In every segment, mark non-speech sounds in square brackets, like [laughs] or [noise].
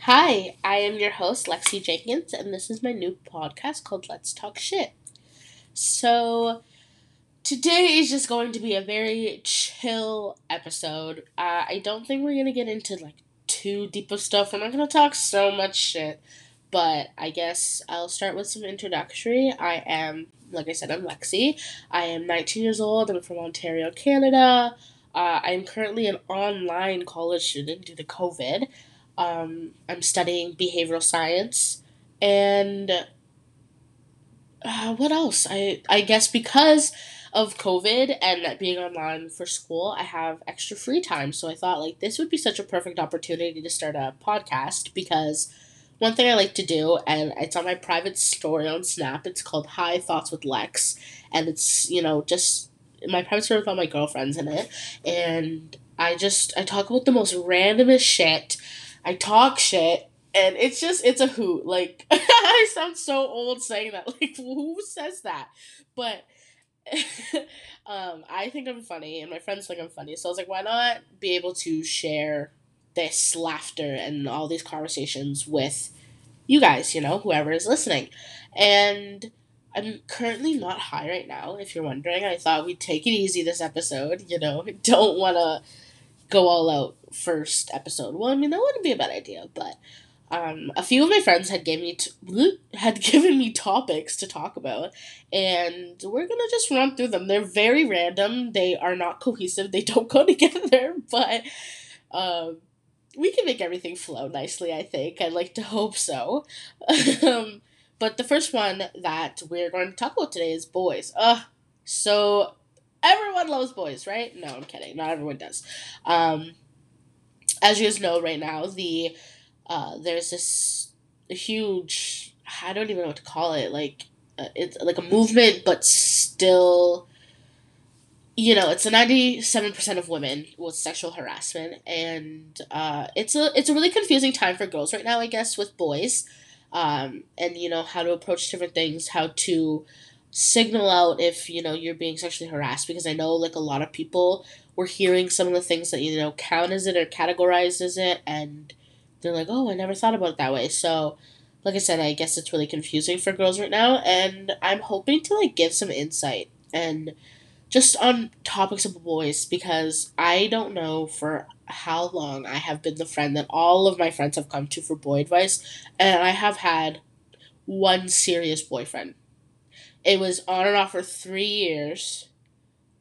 Hi, I am your host, Lexi Jenkins, and this is my new podcast called Let's Talk Shit. So, today is just going to be a very chill episode. Uh, I don't think we're going to get into like too deep of stuff. We're not going to talk so much shit, but I guess I'll start with some introductory. I am, like I said, I'm Lexi. I am 19 years old. I'm from Ontario, Canada. Uh, I'm currently an online college student due to COVID. Um, I'm studying behavioral science, and uh, what else? I I guess because of COVID and that being online for school, I have extra free time. So I thought like this would be such a perfect opportunity to start a podcast because one thing I like to do, and it's on my private story on Snap. It's called High Thoughts with Lex, and it's you know just my private story with all my girlfriends in it, and I just I talk about the most randomest shit I talk shit and it's just it's a hoot. Like [laughs] I sound so old saying that. [laughs] Like who says that? But [laughs] um, I think I'm funny, and my friends think I'm funny. So I was like, why not be able to share this laughter and all these conversations with you guys? You know, whoever is listening, and. I'm currently not high right now, if you're wondering. I thought we'd take it easy this episode, you know. Don't want to go all out first episode. Well, I mean that wouldn't be a bad idea, but um, a few of my friends had given me t- [laughs] had given me topics to talk about, and we're gonna just run through them. They're very random. They are not cohesive. They [laughs] don't go together, but um, we can make everything flow nicely. I think. I'd like to hope so. [laughs] um, but the first one that we're going to talk about today is boys. Ugh, so everyone loves boys, right? No, I'm kidding. Not everyone does. Um, as you guys know, right now the uh, there's this huge I don't even know what to call it. Like uh, it's like a movement, but still. You know, it's a ninety-seven percent of women with sexual harassment, and uh, it's a it's a really confusing time for girls right now. I guess with boys, um, and you know how to approach different things, how to signal out if you know you're being sexually harassed because I know like a lot of people were hearing some of the things that you know count as it or categorized as it and they're like, "Oh, I never thought about it that way." So, like I said, I guess it's really confusing for girls right now and I'm hoping to like give some insight and just on topics of boys because I don't know for how long I have been the friend that all of my friends have come to for boy advice and I have had one serious boyfriend it was on and off for three years.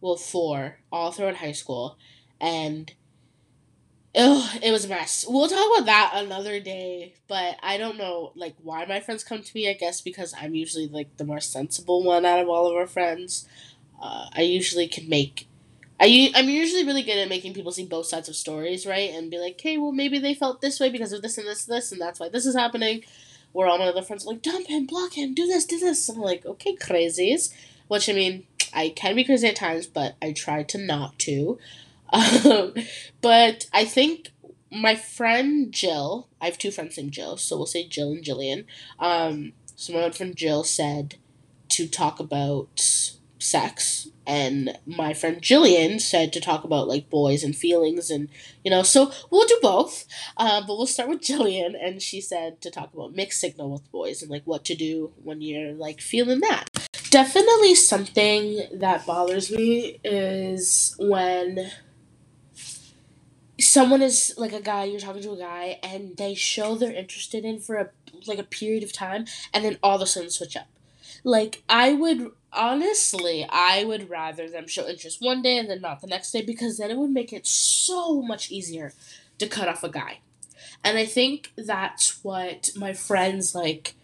Well, four, all throughout high school. And ugh, it was a mess. We'll talk about that another day. But I don't know, like, why my friends come to me. I guess because I'm usually, like, the more sensible one out of all of our friends. Uh, I usually can make. I, I'm usually really good at making people see both sides of stories, right? And be like, hey, well, maybe they felt this way because of this and this and this, and that's why this is happening where all my other friends are like, dump him, block him, do this, do this. And I'm like, okay, crazies. Which, I mean, I can be crazy at times, but I try to not to. [laughs] Um, but I think my friend Jill, I have two friends named Jill, so we'll say Jill and Jillian. Um, so my friend Jill said to talk about sex. And my friend Jillian said to talk about like boys and feelings and you know so we'll do both. Uh, but we'll start with Jillian and she said to talk about mixed signal with boys and like what to do when you're like feeling that. Definitely something that bothers me is when someone is like a guy you're talking to a guy and they show they're interested in for a like a period of time and then all of a sudden switch up. Like I would honestly, I would rather them show interest one day and then not the next day because then it would make it so much easier to cut off a guy. And I think that's what my friends like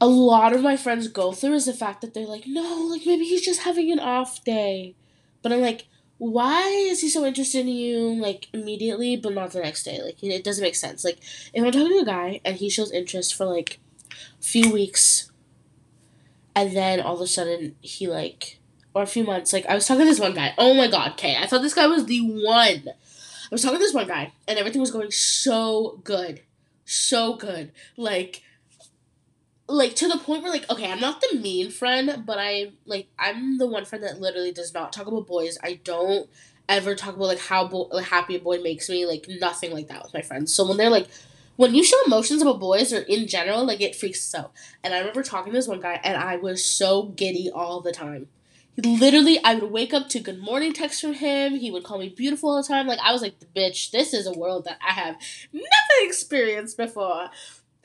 a lot of my friends go through is the fact that they're like, no, like maybe he's just having an off day. But I'm like, why is he so interested in you like immediately but not the next day? Like it doesn't make sense. Like if I'm talking to a guy and he shows interest for like a few weeks and then all of a sudden he like or a few months like I was talking to this one guy. Oh my god, okay. I thought this guy was the one. I was talking to this one guy and everything was going so good. So good. Like like to the point where like okay, I'm not the mean friend, but I like I'm the one friend that literally does not talk about boys. I don't ever talk about like how bo- happy a boy makes me, like nothing like that with my friends. So when they're like when you show emotions about boys or in general, like it freaks us out. And I remember talking to this one guy, and I was so giddy all the time. He literally, I would wake up to good morning texts from him. He would call me beautiful all the time. Like I was like, bitch, this is a world that I have never experienced before.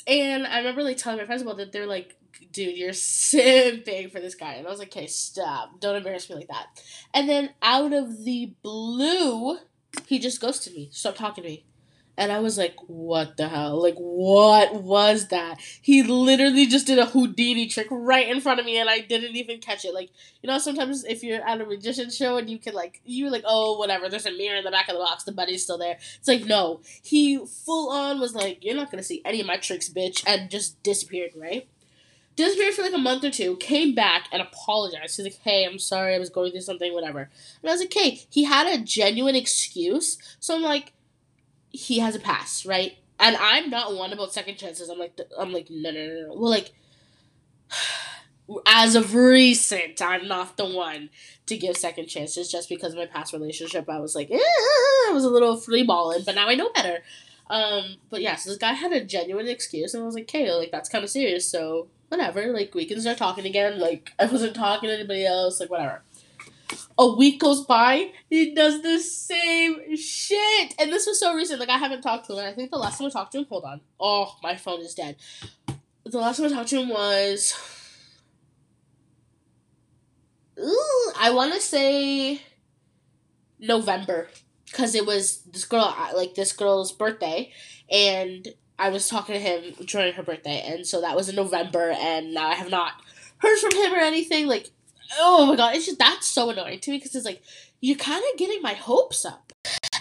And I remember like telling my friends about it. They're like, dude, you're simping for this guy. And I was like, okay, stop. Don't embarrass me like that. And then out of the blue, he just ghosted me. Stop talking to me. And I was like, what the hell? Like, what was that? He literally just did a Houdini trick right in front of me and I didn't even catch it. Like, you know, sometimes if you're at a magician show and you can, like, you're like, oh, whatever, there's a mirror in the back of the box, the buddy's still there. It's like, no. He full on was like, you're not gonna see any of my tricks, bitch, and just disappeared, right? disappeared for like a month or two, came back and apologized. He's like, hey, I'm sorry, I was going through something, whatever. And I was like, hey, he had a genuine excuse. So I'm like, he has a pass, right? And I'm not one about second chances. I'm like, I'm like, no, no, no, no. Well, like, [sighs] as of recent, I'm not the one to give second chances just because of my past relationship. I was like, eh, I was a little free balling, but now I know better. Um, but yeah, so this guy had a genuine excuse, and I was like, okay, like that's kind of serious. So whatever, like we can start talking again. Like I wasn't talking to anybody else. Like whatever a week goes by, he does the same shit. And this was so recent. Like I haven't talked to him. I think the last time I talked to him, hold on. Oh, my phone is dead. The last time I talked to him was Ooh, I want to say November because it was this girl like this girl's birthday and I was talking to him during her birthday and so that was in November and now I have not heard from him or anything like oh my god, it's just that's so annoying to me because it's like you're kind of getting my hopes up,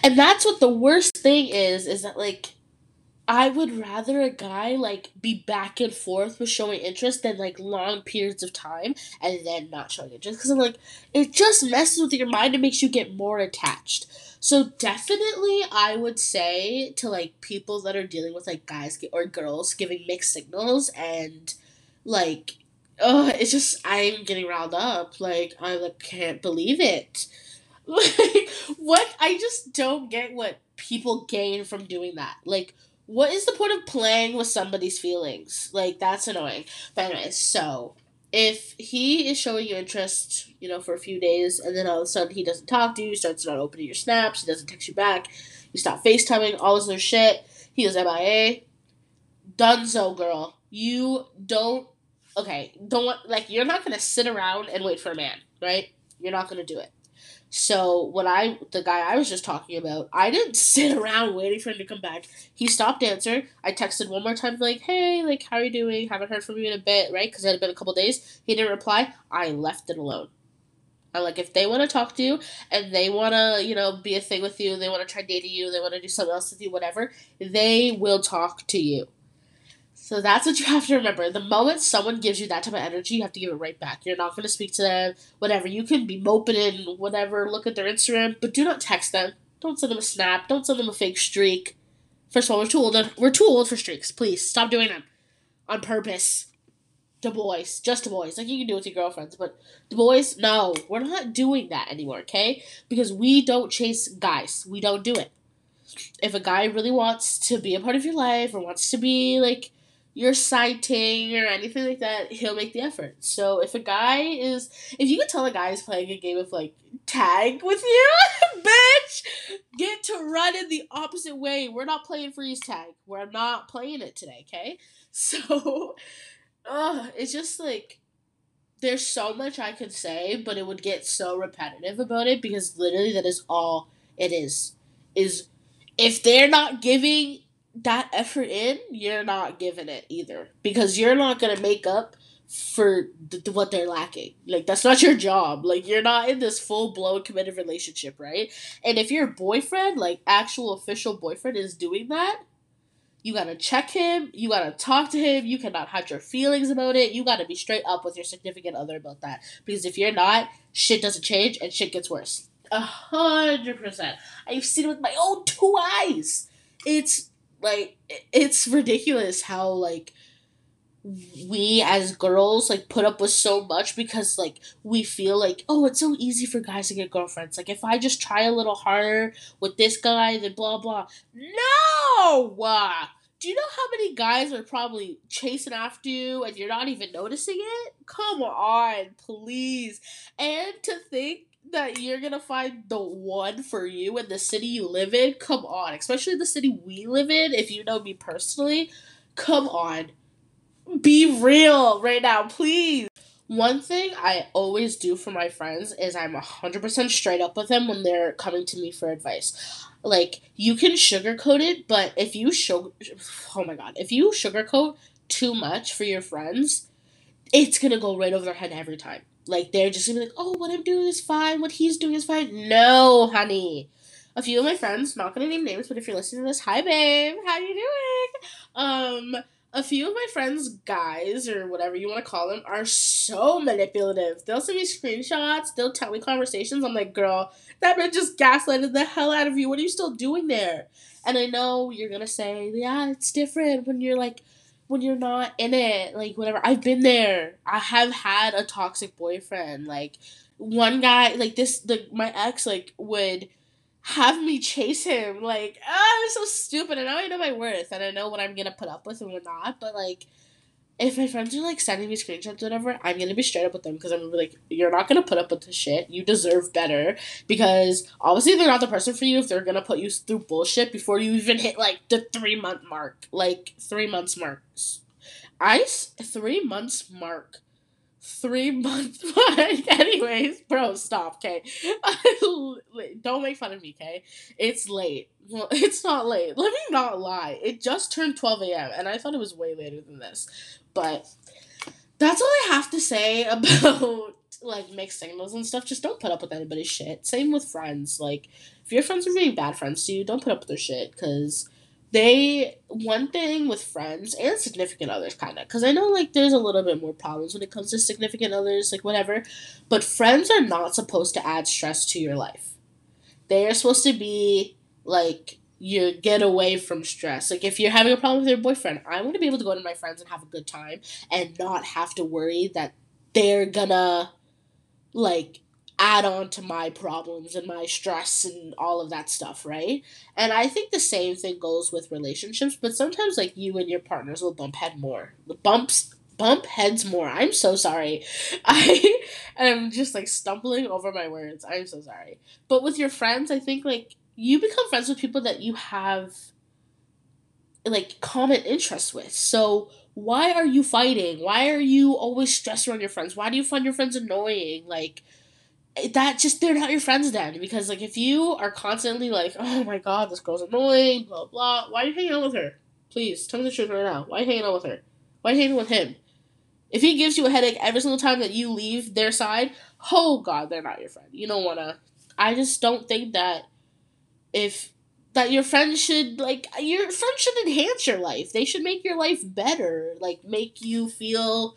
and that's what the worst thing is. Is that like I would rather a guy like be back and forth with showing interest than like long periods of time and then not showing interest because I'm like it just messes with your mind and makes you get more attached. So definitely I would say to like people that are dealing with like guys or girls giving mixed signals and like oh, it's just I'm getting riled up. Like I like can't believe it. [laughs] Like what? I just don't get what people gain from doing that. Like what is the point of playing with somebody's feelings? Like that's annoying. But anyways, so if he is showing you interest, you know, for a few days, and then all of a sudden he doesn't talk to you, starts not opening your snaps, he doesn't text you back, you stop FaceTiming, all this other shit, he is MIA. Dunzo, girl. You don't okay, don't like you're not gonna sit around and wait for a man, right? You're not gonna do it. So when I the guy I was just talking about, I didn't [laughs] sit around waiting for him to come back. He stopped answering. I texted one more time like, "Hey, like how are you doing? Haven't heard from you in a bit, right?" Because it had been a couple days. He didn't reply. I left it alone. I'm like if they want to talk to you and they want to, you know, be a thing with you, they want to try dating you, they want to do something else with you, whatever, they will talk to you. So that's what you [laughs] have to remember. The moment someone gives you that type of energy, you have to give it right back. You're not going to speak to them, whatever. You can be moping and whatever, look at their Instagram, but do not text them. Don't send them a snap. Don't send them a fake streak. First of all, we're too old. We're too old for streaks. Please stop doing them on purpose. The boys, just the boys. Like you can do it with your girlfriends, but the boys, no, we're not doing that anymore. Okay? Because we don't chase guys. We don't do it. If a guy really wants to be a part of your life or wants to be like your sighting or anything like that, he'll make the effort. So if a guy is, if you can tell a guy is playing a game of like tag with you, [laughs] bitch, get to run in the opposite way. We're not playing freeze tag. We're not playing it today, okay? [laughs] So, uh, it's just like there's so much I could say, but it would get so repetitive about it because literally that is all it is. Is if they're not giving that effort in, you're not giving it either because you're not gonna make up for th- what they're lacking. Like that's not your job. Like you're not in this full blown committed relationship, right? And if your boyfriend, like actual official boyfriend, is doing that, you gotta check him. You gotta talk to him. You cannot hide your feelings about it. You gotta be straight up with your significant other about that. Because if you're not, shit doesn't change and shit gets worse. A hundred percent. I've seen it with my own two eyes. It's like it's ridiculous how like we as girls like put up with so much because like we feel like oh it's so easy for guys to get girlfriends like if i just try a little harder with this guy then blah blah no uh, Do you know how many guys are probably chasing after you and you're not even noticing it? Come on, please. And to think that you're gonna find the one for you in the city you live in, come on. Especially the city we live in, if you know me personally, come on. Be real right now, please. One thing I always do for my friends is I'm 100% straight up with them when they're coming to me for advice. Like, you can sugarcoat it, but if you sugar. Oh my god. If you sugarcoat too much for your friends, it's gonna go right over their head every time. Like, they're just gonna be like, oh, what I'm doing is fine, what he's doing is fine. No, honey. A few of my friends, not gonna name names, but if you're listening to this, hi babe, how you doing? Um, a few of my friends, guys, or whatever you want to call them, are so manipulative. They'll send me screenshots, they'll tell me conversations. I'm like, girl, that bitch just gaslighted the hell out of you. What are you still doing there? And I know you're gonna say, yeah, it's different when you're like, when you're not in it. Like, whatever. I've been there. I have had a toxic boyfriend. Like, one guy, like, this, the, my ex, like, would have me chase him. Like, ah, I'm so stupid. And now I know my worth and I know what I'm gonna put up with and what not. But like, if my friends are like sending me screenshots or whatever, I'm gonna be straight up with them because I'm gonna be like, you're not gonna put up with this shit. You deserve better because obviously they're not the person for you if they're gonna put you through bullshit before you even hit like the three month mark, like three months marks. I three months mark three [laughs] months mark. Anyways, bro, stop, okay? [laughs] Don't make fun of me, okay? It's late. Well, [laughs] it's not late. Let me not lie. It just turned 12 a.m., and I thought it was way later than this. But that's all I have to say [laughs] about like mixed signals and stuff. Just don't put up with anybody's shit. Same with friends. Like, if your friends are being bad friends to you, don't put up with their shit, because they one thing with friends and significant others kind of because i know like there's a little bit more problems when it comes to significant others like whatever but friends are not supposed to add stress to your life they are supposed to be like you get away from stress like if you're having a problem with your boyfriend i want to be able to go to my friends and have a good time and not have to worry that they're gonna like add on to my problems and my stress and all of that stuff, right? And I think the same thing goes with relationships, but sometimes like you and your partners will bump head more. Bumps bump heads more. I'm so sorry. [laughs] I am just like stumbling over my words. I'm so sorry. But with your friends, I think like you become friends with people that you have like common interests with. So why are you fighting? Why are you always stressed around your friends? Why do you find your friends annoying? Like eh, that just they're not your friends then because like if you are constantly like oh my god this girl's annoying blah blah why are you hanging out with her please tell me the truth right now why are you hanging out with her why are you hanging with him if he gives you a headache every single time that you leave their side oh god they're not your friend you don't want to i just don't think that if that your friends should like your friends should enhance your life they should make your life better like make you feel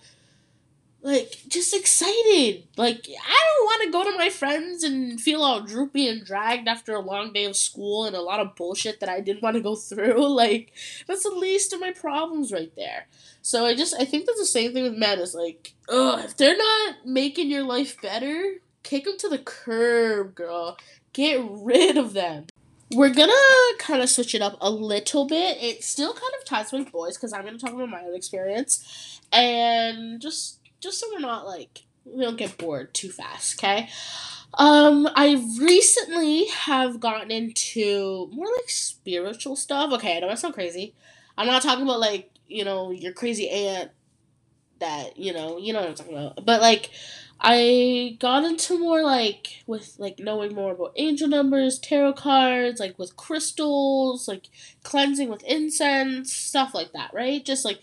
like just excited. Like I don't want to go to my friends and feel all droopy and dragged after a long day of school and a lot of bullshit that I didn't want to go through. [laughs] Like that's the least of my problems right there. So I just I think that's the same thing with men. Is like, ugh, if they're not making your life better, kick them to the curb, girl. Get rid of them. We're gonna kind of switch it up a little bit. It still kind of ties with boys because I'm gonna talk about my own experience and just just so we're not like we don't get bored too fast, okay? Um, I recently have gotten into more like spiritual stuff. Okay, I know I sound crazy. I'm not talking about like, you know, your crazy aunt that, you know, you know what I'm talking about. But like I got into more like with like knowing more about angel numbers, tarot cards, like with crystals, like cleansing with incense, stuff like that, right? Just like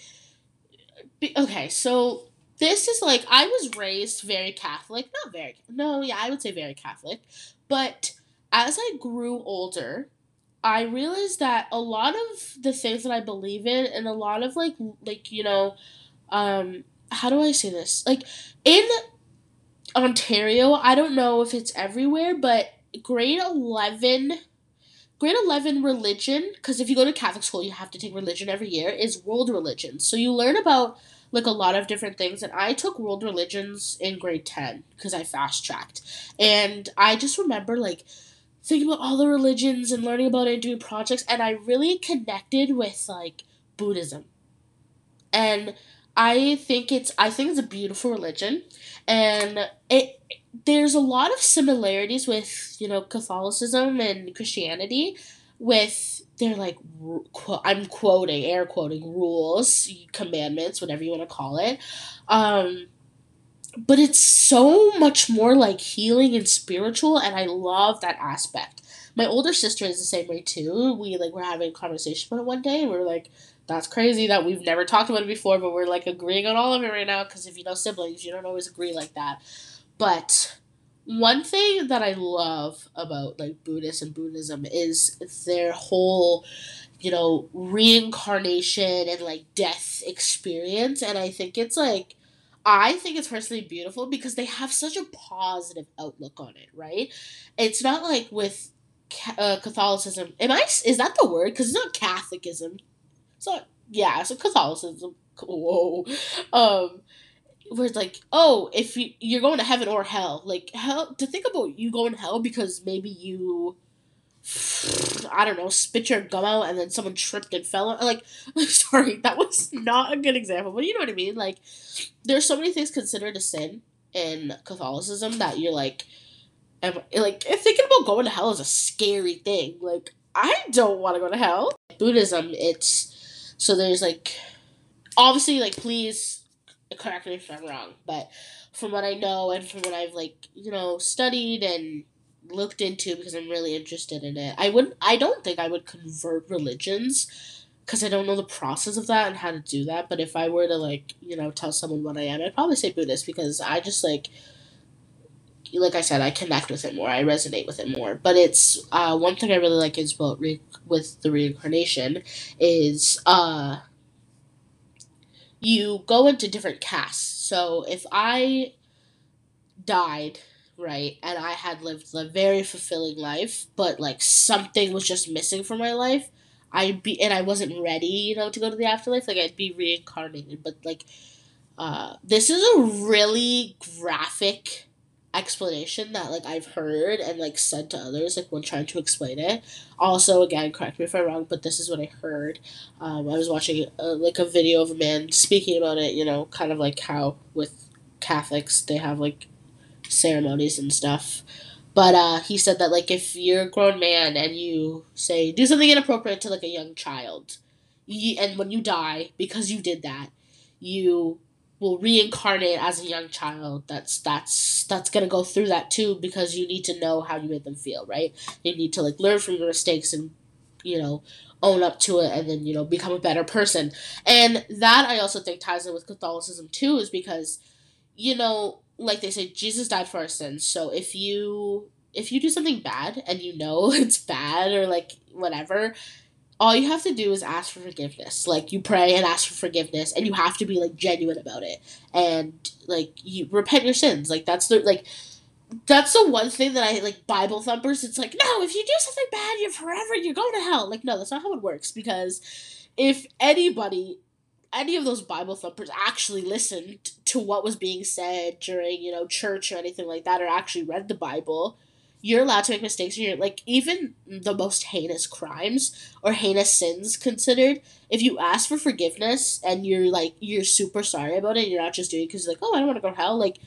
be, okay, so this is like I was raised very Catholic, not very no, yeah, I would say very Catholic, but as I grew older, I realized that a lot of the things that I believe in and a lot of like like you know, um, how do I say this? Like in Ontario, I don't know if it's everywhere, but grade eleven grade 11 religion because if you go to catholic school you have to take religion every year is world religion so you learn about like a lot of different things. And I took world religions in grade 10 because I fast tracked. And I just remember like thinking about all the religions and learning about it and doing projects. And I really connected with like Buddhism. And I think it's I think it's a beautiful religion and it there's a lot of similarities with, you know, Catholicism and Christianity with they're like I'm quoting air quoting rules, commandments, whatever you want to call it. Um but it's so much more like healing and spiritual and I love that aspect. My older sister is the same way too. We like were having a conversation about it one day and we are like that's crazy that we've never talked about it before, but we're like agreeing on all of it right now because if you know siblings, you don't always agree like that. But one thing that I love about like Buddhists and Buddhism is their whole, you know, reincarnation and like death experience. And I think it's like, I think it's personally beautiful because they have such a positive outlook on it, right? It's not like with uh, Catholicism. Am I? Is that the word? Because it's not Catholicism. So yeah, so Catholicism. Whoa, um, where it's like, oh, if you, you're going to heaven or hell, like hell, to think about you going to hell because maybe you, I don't know, spit your gum out and then someone tripped and fell. Like, [laughs] sorry, that was not a good example, but you know what I mean. Like, there's so many things considered a sin in Catholicism that you're like, like thinking about going to hell is a scary thing. Like, I don't want to go to hell. Buddhism, it's so there's like, obviously, like, please correct me if I'm wrong, but from what I know and from what I've, like, you know, studied and looked into because I'm really interested in it, I wouldn't I don't think I would convert religions because I don't know the process of that and how to do that. But if I were to, like, you know, tell someone what I am, I'd probably say Buddhist because I just, like, like I said, I connect with it more. I resonate with it more. But it's uh, one thing I really like is about re- with the reincarnation is uh, you go into different castes. So if I died, right, and I had lived a very fulfilling life, but like something was just missing from my life, I'd be and I wasn't ready, you know, to go to the afterlife. Like I'd be reincarnated, but like. Uh, this is a really graphic explanation that like I've heard and like said to others like when trying to explain it. Also, again, correct me if I'm wrong, but this is what I heard. Um, I was watching uh, like a video of a man speaking about it. You know, kind of like how with Catholics they have like ceremonies and stuff. But uh, he said that like if you're a grown man and you say do something inappropriate to like a young child, you, and when you die because you did that, you will reincarnate as a young child that's that's that's gonna go through that too because you need to know how you made them feel right? You need to like learn from your mistakes and you know own up to it and then you know become a better person. And that i also think ties in with catholicism too is because you know like they say jesus died for our sins. So if you if you do something bad and you know [laughs] it's bad or like whatever all you have to do is ask for forgiveness. Like you pray and ask for forgiveness, and you have to be like genuine about it, and like you repent your sins. Like that's the like that's the one thing that I like Bible thumpers. It's like no, if you do something bad, you're forever you're going to hell. Like no, that's not how it works because if anybody any of those Bible thumpers actually listened to what was being said during, you know, church or anything like that, or actually read the Bible, you're allowed to make mistakes and you're like even the most heinous crimes or heinous sins considered if you ask for forgiveness and you're like you're super sorry about it you're not just doing it because like oh i don't want to go to hell like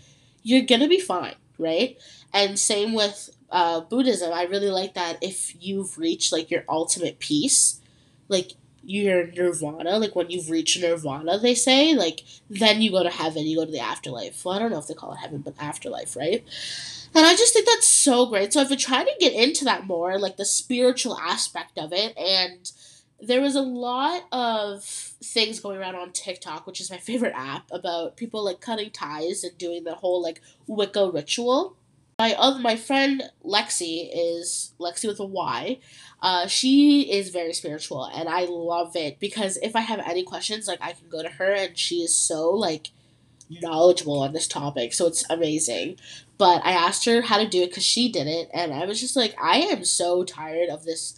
you're gonna be fine right? And same with uh, buddhism. I really like that if you've reached like your ultimate peace like your nirvana like when you've reached nirvana they say like then you go to heaven you go to the afterlife well i don't know if they call it heaven but afterlife right and I just think that's so great. So I've been trying to get into that more, like the spiritual aspect of it. And there was a lot of things going around on TikTok, which is my favorite app, about people like cutting ties and doing the whole like Wicca ritual. My other my friend Lexi is Lexi with a Y. Uh, she is very spiritual, and I love it because if I have any questions, like I can go to her, and she is so like knowledgeable on this topic, so it's amazing. But I asked her how to do it because she did it, and I was just like, I am so tired of this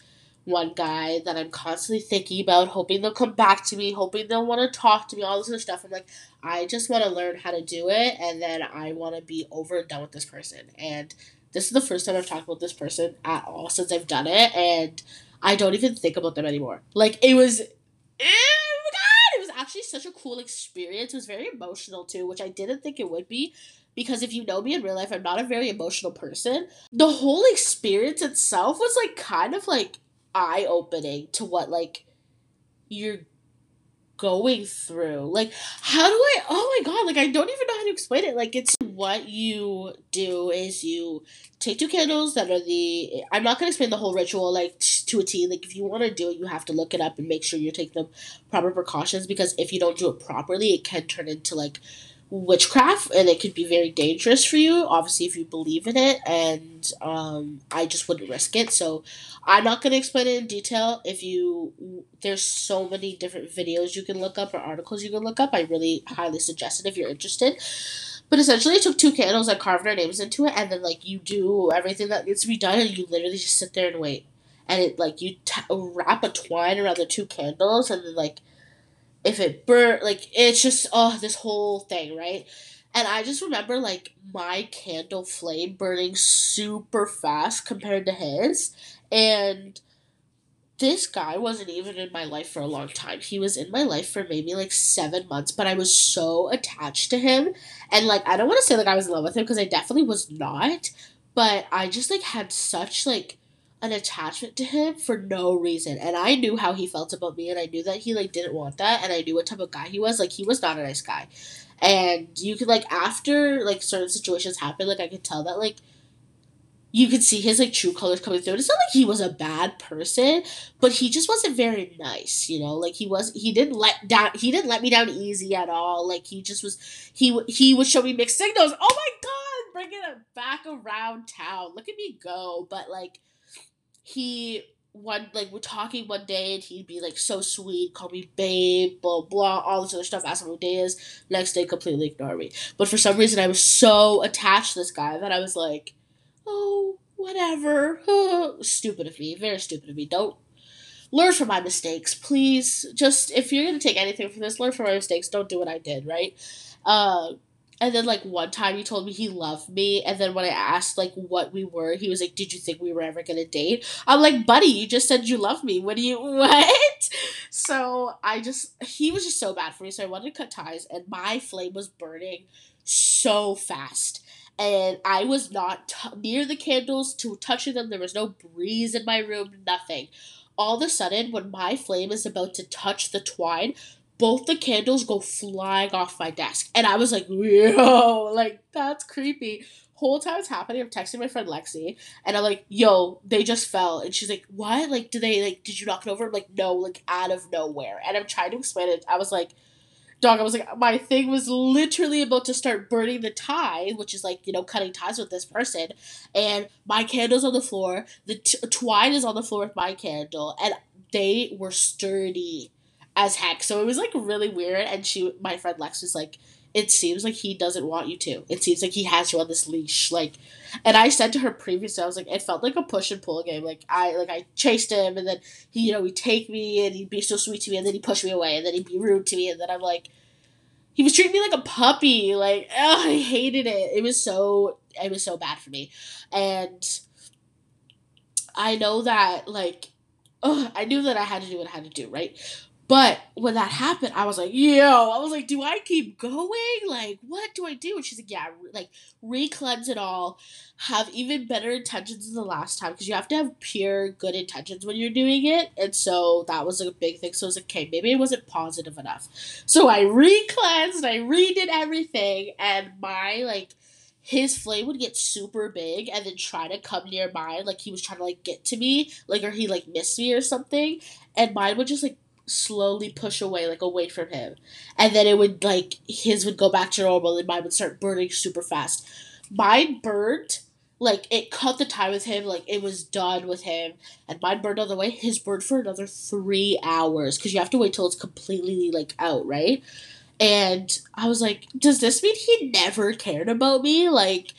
one guy that I'm constantly thinking about, hoping they'll come back to me, hoping they'll want to talk to me, all this other stuff. I'm like, I just want to learn how to do it, and then I want to be over and done with this person. And this is the first time I've talked about this person at all since I've done it, and I don't even think about them anymore. Like, it was. Oh my God. It was actually such a cool experience. It was very emotional too, which I didn't think it would be because if you know me in real life, I'm not a very emotional person. The whole experience itself was like kind of like eye opening to what like you're going through. Like, how do I? Oh my god! Like, I don't even know how to explain it. Like, it's what you do is you take two candles that are the. I'm not gonna explain the whole ritual like to a T. Like, if you want to do it, you have to look it up and make sure you take the proper precautions because if you don't do it properly, it can turn into like witchcraft and it could be very dangerous for you obviously if you believe in it and um, i just wouldn't risk it. So i'm not going to explain it in detail. If you there's so many different videos you can look up or articles you can look up i really highly suggest it if you're interested. But essentially i took two candles i carved our names into it and then like you do everything that needs to be done and you literally just sit there and wait. And it like you t- wrap a twine around the two candles and then like if it burnt like it's just oh this whole thing right? And i just remember like my candle flame burning super fast compared to his and this guy wasn't even in my life for a long time. He was in my life for maybe like seven months but i was so attached to him and like i don't want to say like i was in love with him because i definitely was not but i just like had such like an attachment to him for no reason. And I knew how he felt about me and I knew that he like didn't want that and I knew what type of guy he was. Like he was not a nice guy. And you could like after like certain situations happen, like I could tell that like you could see his like true colors coming through. And it's not like he was a bad person, but he just wasn't very nice, you know. Like he was, he didn't let down, he didn't let me down easy at all. Like he just was, he he would show me mixed signals. Oh my god, bringing it back around town. Look at me go. But like, he one like we're talking one day and he'd be like so sweet, call me babe, blah blah, all this other stuff, ask him who day is. Next day completely ignore me. But for some reason I was so attached to this guy that I was like, Oh, whatever. [laughs] stupid of me, very stupid of me. Don't learn from my mistakes, please. Just if you're gonna take anything from this, learn from my mistakes. Don't do what I did, right? Uh and then like one time he told me he loved me, and then when I asked like what we were, he was like, "Did you think we were ever gonna date?" I'm like, "Buddy, you just said you love me. What do you [laughs] what?" So I just he was just so bad for me, so I wanted to cut ties, and my flame was burning so fast. And I was not t- near the candles to touching them. There was no breeze in my room, nothing. All of a sudden, when my flame is about to touch the twine, both the candles go flying off my desk. And I was like, yo, [laughs] like, that's creepy. Whole time it's happening, I'm texting my friend Lexi, and I'm like, yo, they just fell. And she's like, what? Like, did they, like, did you knock it over? I'm like, no, like, out of nowhere. And I'm trying to explain it. I was like, dog, I was like, my thing was literally about to start burning the tie, which is like, you know, cutting ties with this person. And my candle's on the floor. The t- twine is on the floor with my candle. And they were sturdy as heck. So it was like really weird. And she, my friend Lex, was like, "It seems like he doesn't want you to. It seems like he has you on this leash." Like, and I said to her previously, I was like, it felt like a push and pull game. Like I, like I chased him, and then he, you know, he'd take me, and he'd be so sweet to me, and then he'd push me away, and then he'd be rude to me, and then I'm like. He was treating me like a puppy. Like, [laughs] ugh, I hated it. It was so, it was so bad for me. And I know that, like, ugh, I knew that I had to do what I had to do, right? But when that happened, I was like, yo, I was like, do I keep going? Like, what do I do? And she's like, yeah, like, re cleanse it all. Have even better intentions than the last time because you have to have pure good intentions when you're doing it. And so that was like a big thing. So I was like, okay, maybe it wasn't positive enough. So I re cleansed, I redid everything, and my, like, his flame would get super big and then try to come near mine like he was trying to like get to me like or he like missed me or something and mine would just like slowly push away, like away from him. And then it would like his would go back to normal and mine would start burning super fast. Mine burned like it cut the tie with him, like it was done with him, and mine burned all the way. His burned for another three hours because you have to wait till it's completely like out, right? And I was like, does this mean he never cared about me? Like,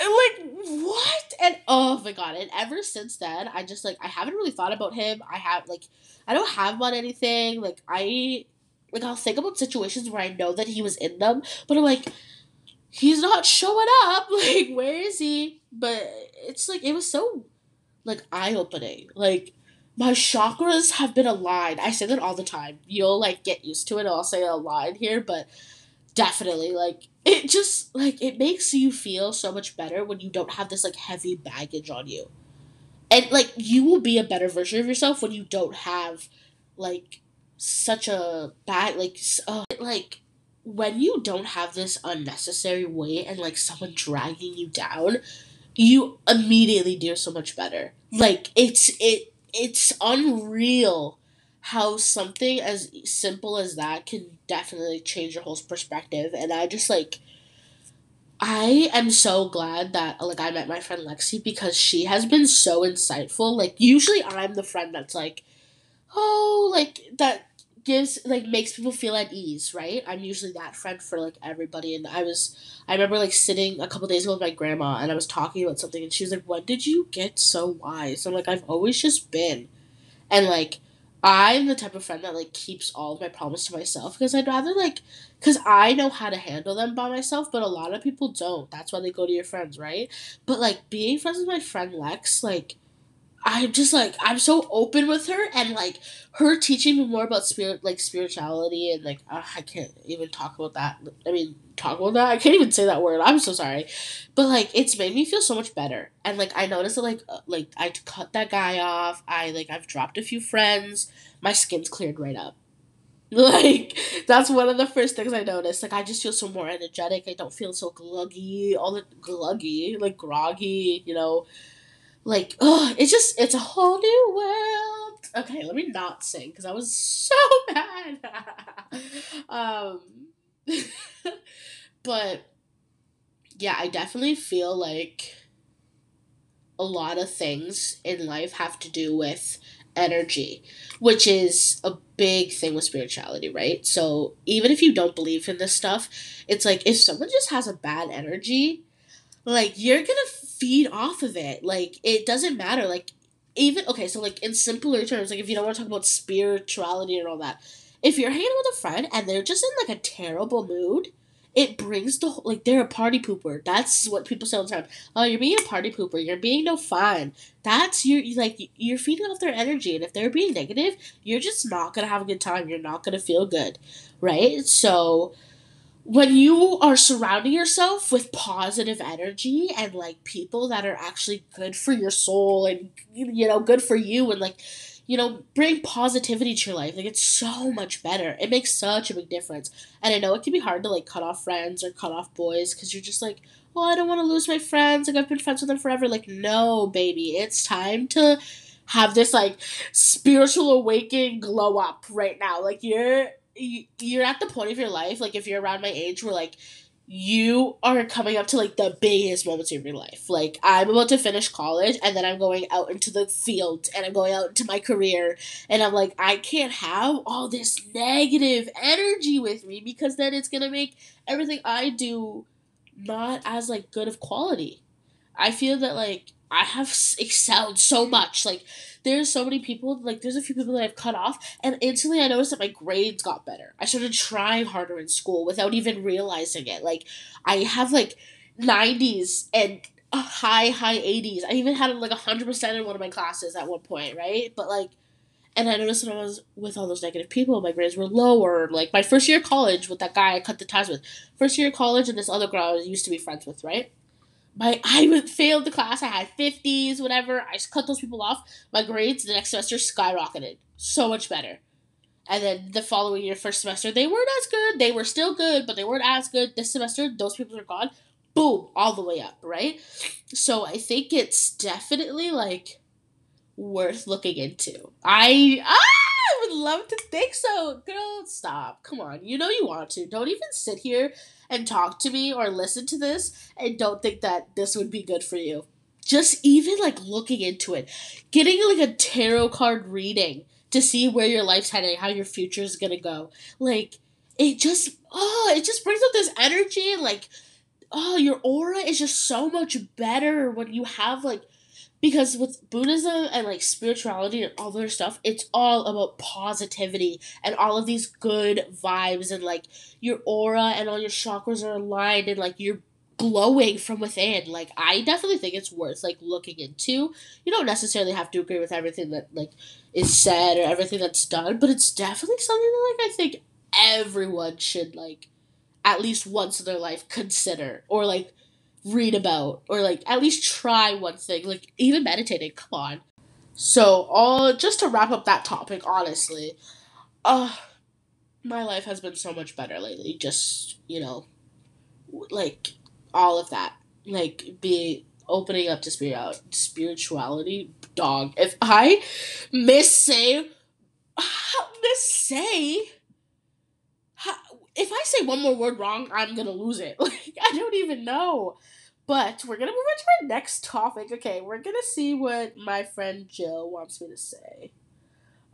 like what? And oh my god! And ever since then, I just like I haven't really thought about him. I have like I don't have on anything. Like I like I'll think about situations where I know that he was in them, but I'm like, he's not showing up. [laughs] Like, where is he? But it's like it was so like eye opening. Like my chakras have been aligned. I say that all the time. You'll like get used to it. I'll say a here, but definitely like it just like it makes you feel so much better when you don't have this like heavy baggage on you. And like you will be a better version of yourself when you don't have like such a bad like uh, like when you don't have this unnecessary weight and like someone dragging you down, you immediately do so much better. Like it's it it's unreal how something as simple as that can definitely change your whole perspective and I just like I am so glad that like I met my friend Lexi because she has been so insightful. Like usually I'm the friend that's like, oh, like that gives like makes people feel at ease, right? I'm usually that friend for like everybody. And I was I remember like sitting a couple days ago with my grandma and I was talking about something and she was like, When did you get so wise? I'm like, I've always just been. And like I'm the type of friend that like keeps all of my problems to myself because I'd rather like because I know how to handle them by myself, but a lot of people don't. That's why they go to your friends, right? But like being friends with my friend Lex, like I'm just like I'm so open with her and like her teaching me more about spirit like spirituality and like uh, I can't even talk about that. I mean, about that. I can't even say that word. I'm so sorry. But like it's made me feel so much better. And like I noticed that like uh, like I cut that guy off. I like I've dropped a few friends. My skin's cleared right up. [laughs] Like that's one of the first things I noticed. Like I just feel so more energetic. I don't feel so gluggy, all the gluggy, like groggy, you know like oh it's just it's a whole new world okay let me not sing because i was [laughs] so bad [laughs] um [laughs] but yeah i definitely feel like a lot of things in life have to do with energy which is a big thing with spirituality right so even if you don't believe in this stuff it's like if someone just has a bad energy like you're gonna feed off of it. Like it doesn't matter. Like even okay, so like in simpler terms, like if you don't want to talk about spirituality and all that, if you're hanging with a friend and they're just in like a terrible mood, it brings the like they're a party pooper. That's what people say all the time. Oh, you're being a party pooper. You're being no fun. That's your like you're feeding off their energy, and if they're being negative, you're just not gonna have a good time. You're not gonna feel good, right? So when you are surrounding yourself with positive energy and like people that are actually good for your soul and you know good for you and like you know bring positivity to your life. Like it's so much better. It makes such a big difference. And i know it can be hard to like cut off friends or cut off boys because you're just like well i don't want to lose my friends. Like i've been friends with them forever. Like no baby. It's time to have this like spiritual awakening glow up right now. Like you're you're at the point of your life, like if you're around my age, where like you are coming up to like the biggest moments of your life. Like I'm about to finish college and then I'm going out into the field and I'm going out into my career and I'm like I can't have all this negative energy with me because then it's going to make everything I do not as like good of quality. I feel that like I have excelled so mm-hmm. much. Like there's so many people. Like there's a few people that I've cut off, and instantly I noticed that my grades got better. I started trying harder in school without even realizing it. Like I have like 90s and high high 80s. I even had like 100% in one of my classes at one point, right? But like and I noticed when I was with all those negative people, my grades were lower. Like my first year of college with that guy I cut the ties with. First year of college and this other girl I used to be friends with, right? My I failed the class. I had fifties, whatever. I just cut those people off. My grades the next semester skyrocketed, so much better. And then the following year, first semester, they weren't as good. They were still good, but they weren't as good. This semester, those people are gone. Boom, all the way up, right? So I think it's definitely like worth looking into. I ah, I would love to think so. Girl, stop. Come on. You know you want to. Don't even sit here and talk to me or listen to this and don't think that this would be good for you. Just even like looking into it, getting like a tarot card reading to see where your life's heading, how your future is gonna go. Like it just oh, it just brings up this energy like oh, your aura is just so much better when you have like because with Buddhism and like spirituality and all their stuff, it's all about positivity and all of these good vibes and like your aura and all your chakras are aligned and like you're glowing from within. Like I definitely think it's worth like looking into. You don't necessarily have to agree with everything that like is said or everything that's done, but it's definitely something that like I think everyone should like at least once in their life consider or like read about or like at least try one thing. Like even meditating, come on. So all just to wrap up that topic, honestly, uh my life has been so much better lately. Just, you know, like all of that. Like be opening up to spirit spirituality dog. If I miss say [sighs] miss say if I say one more word wrong, I'm gonna lose it. [laughs] Like I don't even know. But we're gonna move on to our next topic. Okay, we're gonna see what my friend Jill wants me to say.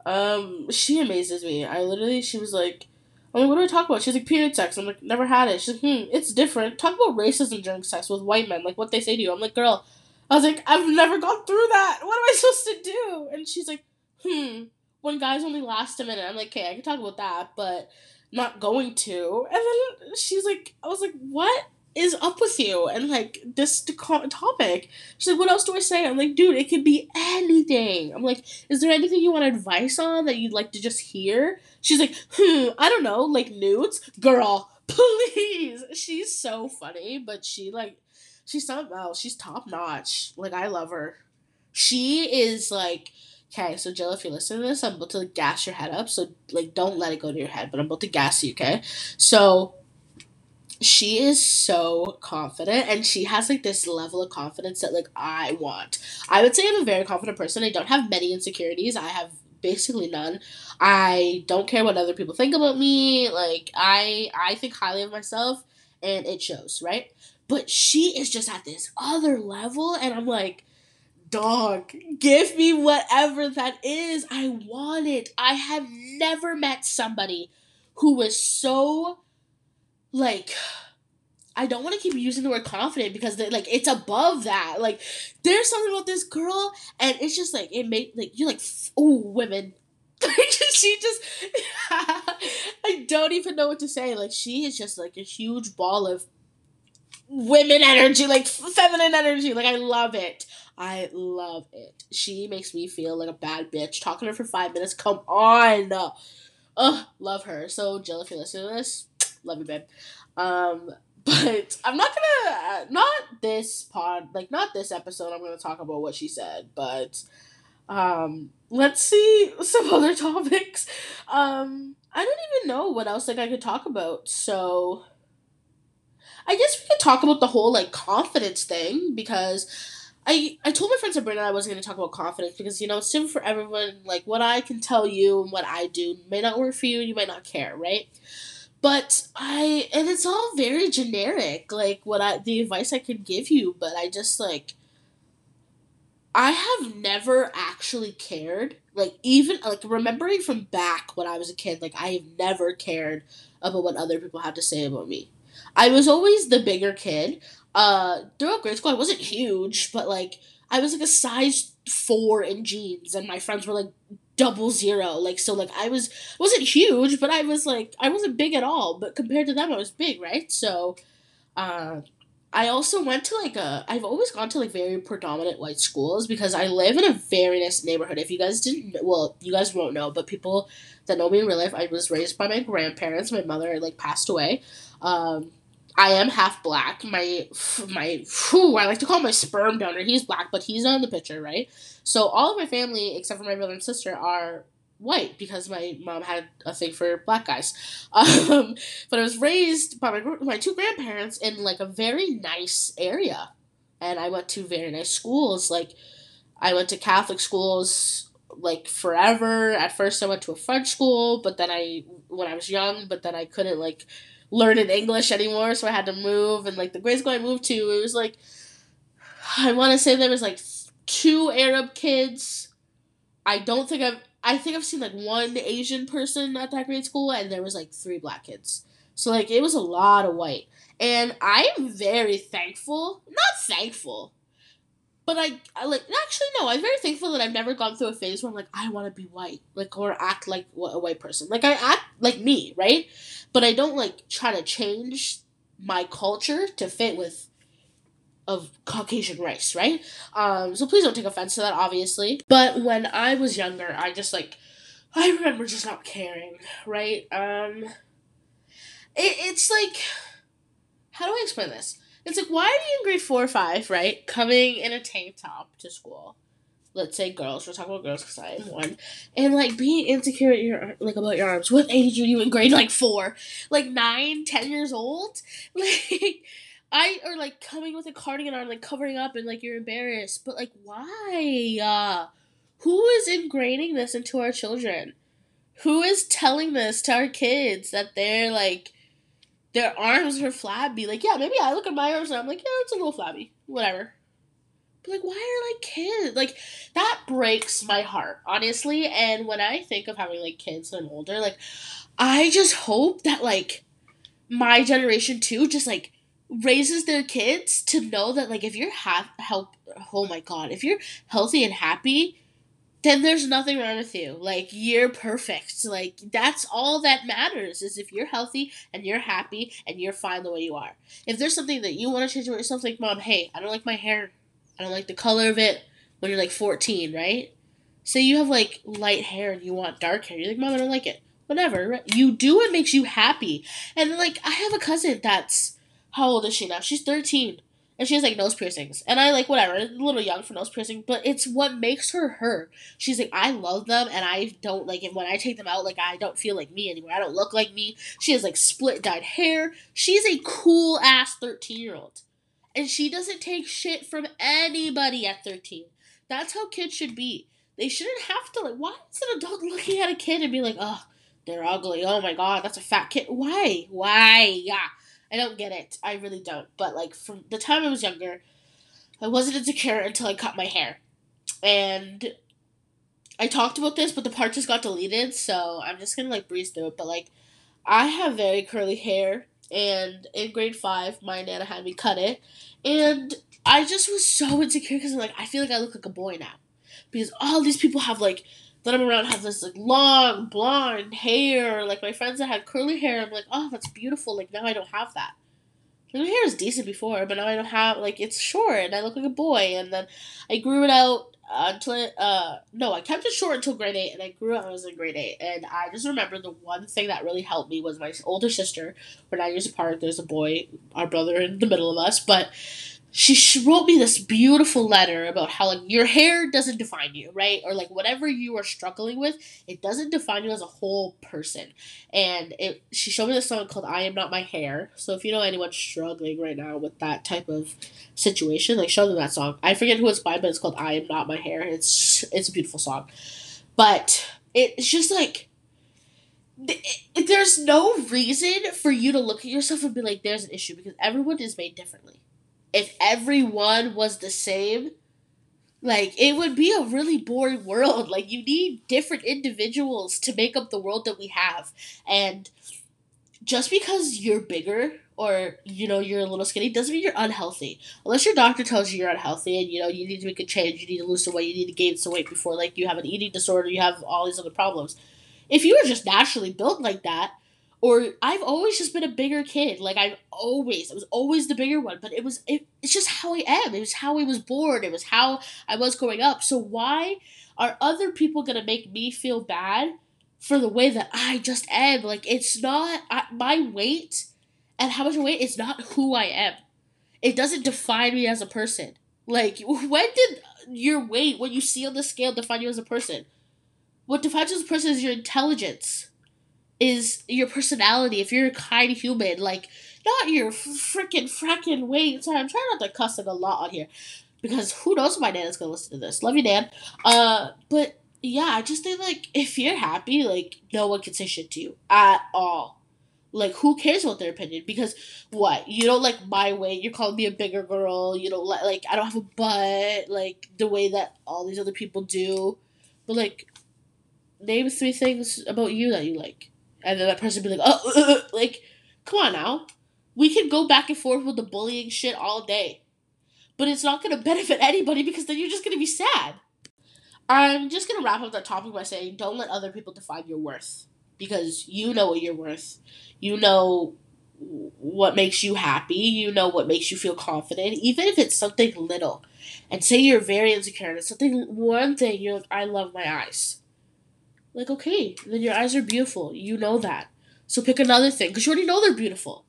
Um, she amazes me. I literally, she was like, I'm like, what do we talk about? She's like, period sex. I'm like, never had it. She's like, hmm, it's different. Talk about racism during sex with white men, like what they say to you. I'm like, girl, I was like, I've never gone through that. What am I supposed to do? And she's like, hmm, when guys only last a minute. I'm like, okay, I can talk about that, but not going to. And then she's like, I was like, what? Is up with you and like this topic. She's like what else do i say? I'm like dude it could be anything. I'm like is there anything you want advice on that you'd like to just hear? She's like hmm i don't know like nudes? Girl [laughs] please. She's so funny but she like she's something else she's top notch. Like i love her. She is like okay so jill if you listen to this i'm about to like, gas your head up. So like don't let it go to your head but i'm about to gas you okay? So she is so confident and she has like this level of confidence that like I want. I would say I'm a very confident person. I don't have many insecurities. I have basically none. I don't care what other people think about me. Like I I think highly of myself and it shows, right? But she is just at this other level and I'm like dog, give me whatever that is. I want it. I have never met somebody who was so like I don't want to keep using the word confident because like it's above that. Like there's something about this girl, and it's just like it made like you're like oh women. [laughs] she just [laughs] I don't even know what to say. Like she is just like a huge ball of women energy, like feminine energy. Like I love it. I love it. She makes me feel like a bad bitch. Talking to her for five minutes. Come on. Ugh, love her. So Jill, if you're listening to this, love you, babe. Um, [laughs] but I'm not gonna uh, not this pod like not this episode. I'm gonna talk about what she said, but um, let's see some [laughs] other topics. Um, I don't even know what else like I could talk about. So I guess we could talk about the whole like confidence thing because I I told my friend Sabrina I wasn't to talk about confidence because you know it's different for everyone. Like what I can tell you and what I do may not work for you. You might not care, right? But I and it's all very generic, like what I the advice I could give you, but I just like I have never actually cared. Like even like remembering from back when I was a kid, like I have never cared about what other people had to say about me. I was always the bigger kid. Uh throughout grade school I wasn't huge, but like I was like a size four in jeans and my friends were like double zero. Like so like I was wasn't huge, but I was like I wasn't big at all, but compared to them I was big, right? So uh I also went to like a I've always gone to like very predominant white schools because I live in a very nice neighborhood. If you guys didn't well, you guys won't know, but people that know me in real life, I was raised by my grandparents. My mother like passed away. Um I am half black. My my I like to call my sperm donor. He's black, but he's not in the picture, right? So all of my family, except for my brother and sister, are white because my mom had a thing for black guys. [laughs] Um, but I was raised by my my two grandparents in like a very nice area, and I went to very nice schools. Like I went to Catholic schools like forever. At first, I went to a French school, but then I when I was young, but then I couldn't like learning English anymore, so I had to move. And like the grade school I moved to, it was like I want to say there was like two Arab kids. I don't think I've I think I've seen like one Asian person at that grade school, and there was like three black kids. So like it was a lot of white, and I am very thankful. Not thankful, but I, I like actually no. I'm very thankful that I've never gone through a phase where I'm like I want to be white, like or act like a white person. Like I act like me, right? but I don't like try to change my culture to fit with of Caucasian race, right? Um, so please don't take offense to that, obviously. But when I was younger, I just like, I remember just not caring, right? Um, it, it's like, how do I explain this? It's like, why are you in grade four or five, right? Coming in a tank top to school. Let's say girls. We're talking about girls because I am one, and like being insecure at your like about your arms. What age are you in grade like four, like nine, ten years old? [laughs] Like I or like coming with a cardigan on, like covering up, and like you're embarrassed. But like, why? Uh, who is ingraining this into our children? Who is telling this to our kids that they're like their arms are flabby? Like, yeah, maybe I look at my arms and I'm like, yeah, it's a little flabby, whatever. But like, why are like kids like that breaks my heart honestly? And when I think of having like kids when I'm older, like, I just hope that like my generation too, just like raises their kids to know that like if you're ha- help oh my god if you're healthy and happy then there's nothing wrong with you. Like you're perfect. Like that's all that matters is if you're healthy and you're happy and you're fine the way you are. If there's something that you want to change about yourself like mom hey i don't like my hair. I don't like the color of it when you're like 14 right? Say you have like light hair and you want dark hair you're like mom i don't like it. Whatever right? you do what makes you happy. And like i have a cousin that's how old is she now? She's 13. And she has like nose piercings. And I like whatever, a little young for nose piercing, but it's what makes her her. She's like, I love them and I don't like it when I take them out, like I don't feel like me anymore. I don't look like me. She has like split dyed hair. She's a cool ass 13 year old. And she doesn't take shit from anybody at 13. That's how kids should be. They shouldn't have to like why is an adult looking at a kid and be like, oh, they're ugly. Oh my god, that's a fat kid. Why? Why? Yeah. I don't get it. I really don't. But like from the time I was younger, I wasn't insecure until I cut my hair. And I talked about this, but the part just got deleted, so I'm just gonna like breeze through it. But like I have very curly hair and in grade five my nana had me cut it and I just was so insecure because I'm like I feel like I look like a boy now. Because all these people have like that I'm around have this like long blonde hair. Like my friends that had curly hair, I'm like, oh, that's beautiful. Like now I don't have that. My hair was decent before, but now I don't have like it's short and I look like a boy. And then I grew it out until uh no, I kept it short until grade eight, and I grew when I was in grade eight. And I just remember the one thing that really helped me was my older sister. We're nine years apart. There's a boy, our brother in the middle of us, but she wrote me this beautiful letter about how like your hair doesn't define you right? Or like whatever you are struggling with it doesn't define you as a whole person. And it she showed me this song called i am not my hair. So if you know anyone struggling right now with that type of situation like show them that song. I forget who it's by but it's called i am not my hair. It's it's a beautiful song. But it's just like there's no reason for you to look at yourself and be like there's an issue because everyone is made differently if everyone was the same, like it would be a really boring world. Like you need different individuals to make up the world that we have. And just because you're bigger or you know you're a little skinny doesn't mean you're unhealthy. Unless your doctor tells you you're unhealthy and you know you need to make a change, you need to lose some weight, you need to gain some weight before like you have an eating disorder, you have all these other problems. If you were just naturally built like that, or I've always just been a bigger kid. Like I've always, I was always the bigger one. But it was, it, it's just how I am. It was how I was born. It was how I was growing up. So why are other people gonna make me feel bad for the way that I just am? Like it's not I, my weight and how much I weigh. It's not who I am. It doesn't define me as a person. Like [laughs] when did your weight, what you see on the scale, define you as a person? What defines you as a person is your intelligence is your personality. If you're a kind human, like not your freaking fracking weight. Sorry, I'm trying not to cuss it a lot on here because who knows if my dad is gonna listen to this. Love you, Dad. Uh, but yeah, I just think like if you're happy, like no one can say shit to you at all. Like who cares about their opinion? Because what you don't like my weight, you're calling me a bigger girl. You don't like like I don't have a butt like the way that all these other people do. But like, name three things about you that you like and then that person be like, oh, like, come on now. We can go back and forth with the bullying shit all day. But it's not to [laughs] benefit anybody because then you're just to be sad. I'm just to wrap up that topic by saying don't let other people define your worth. Because you know what you're worth. You know what makes you happy. You know what makes you feel confident, even if it's something little. And say you're very insecure and it's something one thing you're like, I love my eyes. Like okay, then your eyes are beautiful. You know that. So pick another thing because you already know they're beautiful.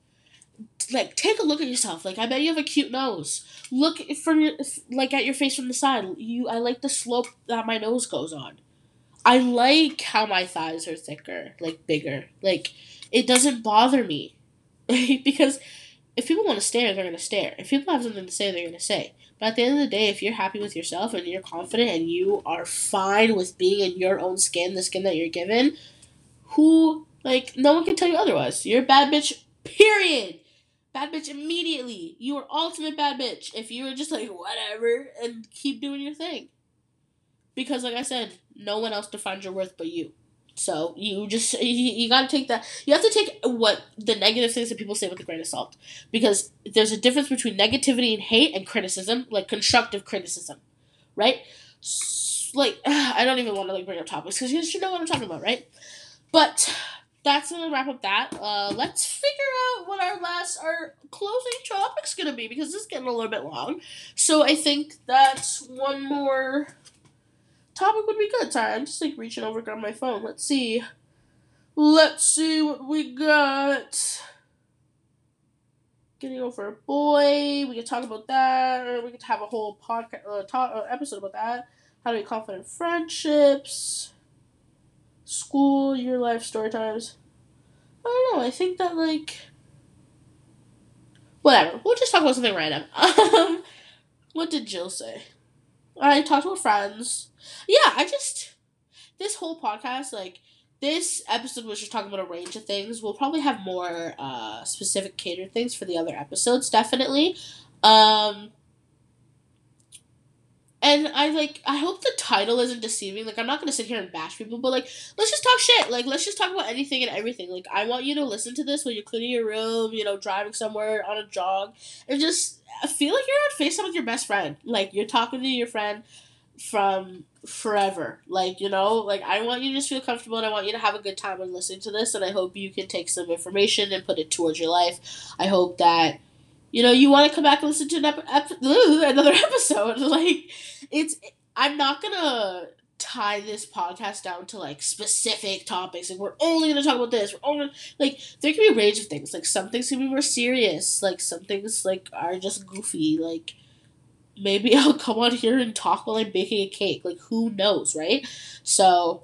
Like take a look at yourself. Like I bet you have a cute nose. Look from your like at your face from the side. You I like the slope that my nose goes on. I like how my thighs are thicker, like bigger. Like it doesn't bother me. [laughs] because if people want to stare, they're going to stare. If people have something to say, they're going to say. But at the end of the day, if you're happy with yourself and you're confident and you are fine with being in your own skin, the skin that you're given, who, like, no one can tell you otherwise. You're a bad bitch, period. Bad bitch immediately. You are ultimate bad bitch if you were just like, whatever, and keep doing your thing. Because, like I said, no one else defines your worth but you. So you just you, you gotta take that. You have to take what the negative things that people say with a grain of salt, because there's a difference between negativity and hate and criticism, like constructive criticism, right? Like [sighs] I don't even want to like bring up topics because you should know what I'm talking about, right? But that's gonna wrap up that. Uh, let's figure out what our last our closing topic's gonna be because this is getting a little bit long. So I think that's one more topic would be good. Sorry, I'm just like reaching over grab my phone. Let's see. Let's see what we got. Getting over a boy. We could talk about that, or we could have a whole podcast uh, talk, uh, episode about that. How to be confident friendships. School, your life, story times. I don't know. I think that like whatever. We'll just talk about something random. [laughs] Um, what did Jill say? I talked with friends. Yeah, I just this whole podcast like this episode was just talking about a range of things. We'll probably have more uh, specific catered things for the other episodes, definitely. Um, and I like I hope the title isn't deceiving. Like I'm not gonna sit here and bash people, but like let's just talk shit. Like let's just talk about anything and everything. Like I want you to listen to this when you're cleaning your room, you know, driving somewhere on a jog, and just feel like you're on FaceTime with your best friend. Like you're talking to your friend from forever. Like, you know, like I want you to just feel comfortable and I want you to have a good time when listening to this and I hope you can take some information and put it towards your life. I hope that you know, you want to come back and listen to an ep- ep- another [laughs] episode. Like it's I'm not going to tie this podcast down to like specific topics. Like we're only gonna talk about this. We're only like there can be a range of things. Like some things can be more serious. Like some things like are just goofy. Like maybe [laughs] I'll come on here and talk while I'm baking a cake. Like who knows, right? So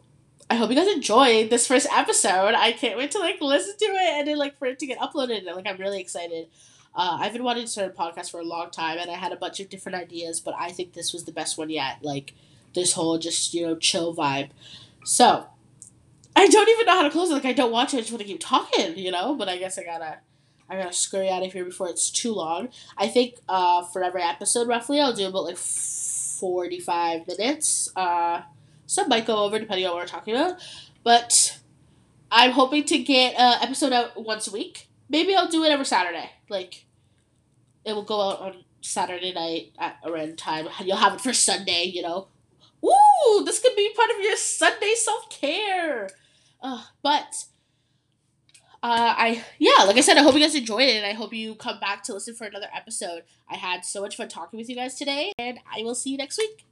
I hope you guys enjoyed this first episode. I can't wait to like listen to it and then like for it to get uploaded. And like I'm really excited. Uh, I've been wanting to start a podcast for a long time, and I had a bunch of different ideas, but I think this was the best one yet. Like this whole just you know chill vibe. So I don't even know how to close it. Like I don't want to. I just want to keep talking, you know. But I guess I gotta I gotta scurry out of here before it's too long. I think uh, for every episode, roughly, I'll do about like 45 minutes. Uh, some might go over depending on what we're talking about. But I'm hoping to get an episode out once a week. Maybe I'll do it every Saturday. Like, it will go out on Saturday night at around time. You'll have it for Sunday, you know. Ooh, this could be part of your Sunday self care. Uh, but uh, I yeah, like I said, I hope you guys enjoyed it, and I hope you come back to listen for another episode. I had so much fun talking with you guys today, and I will see you next week.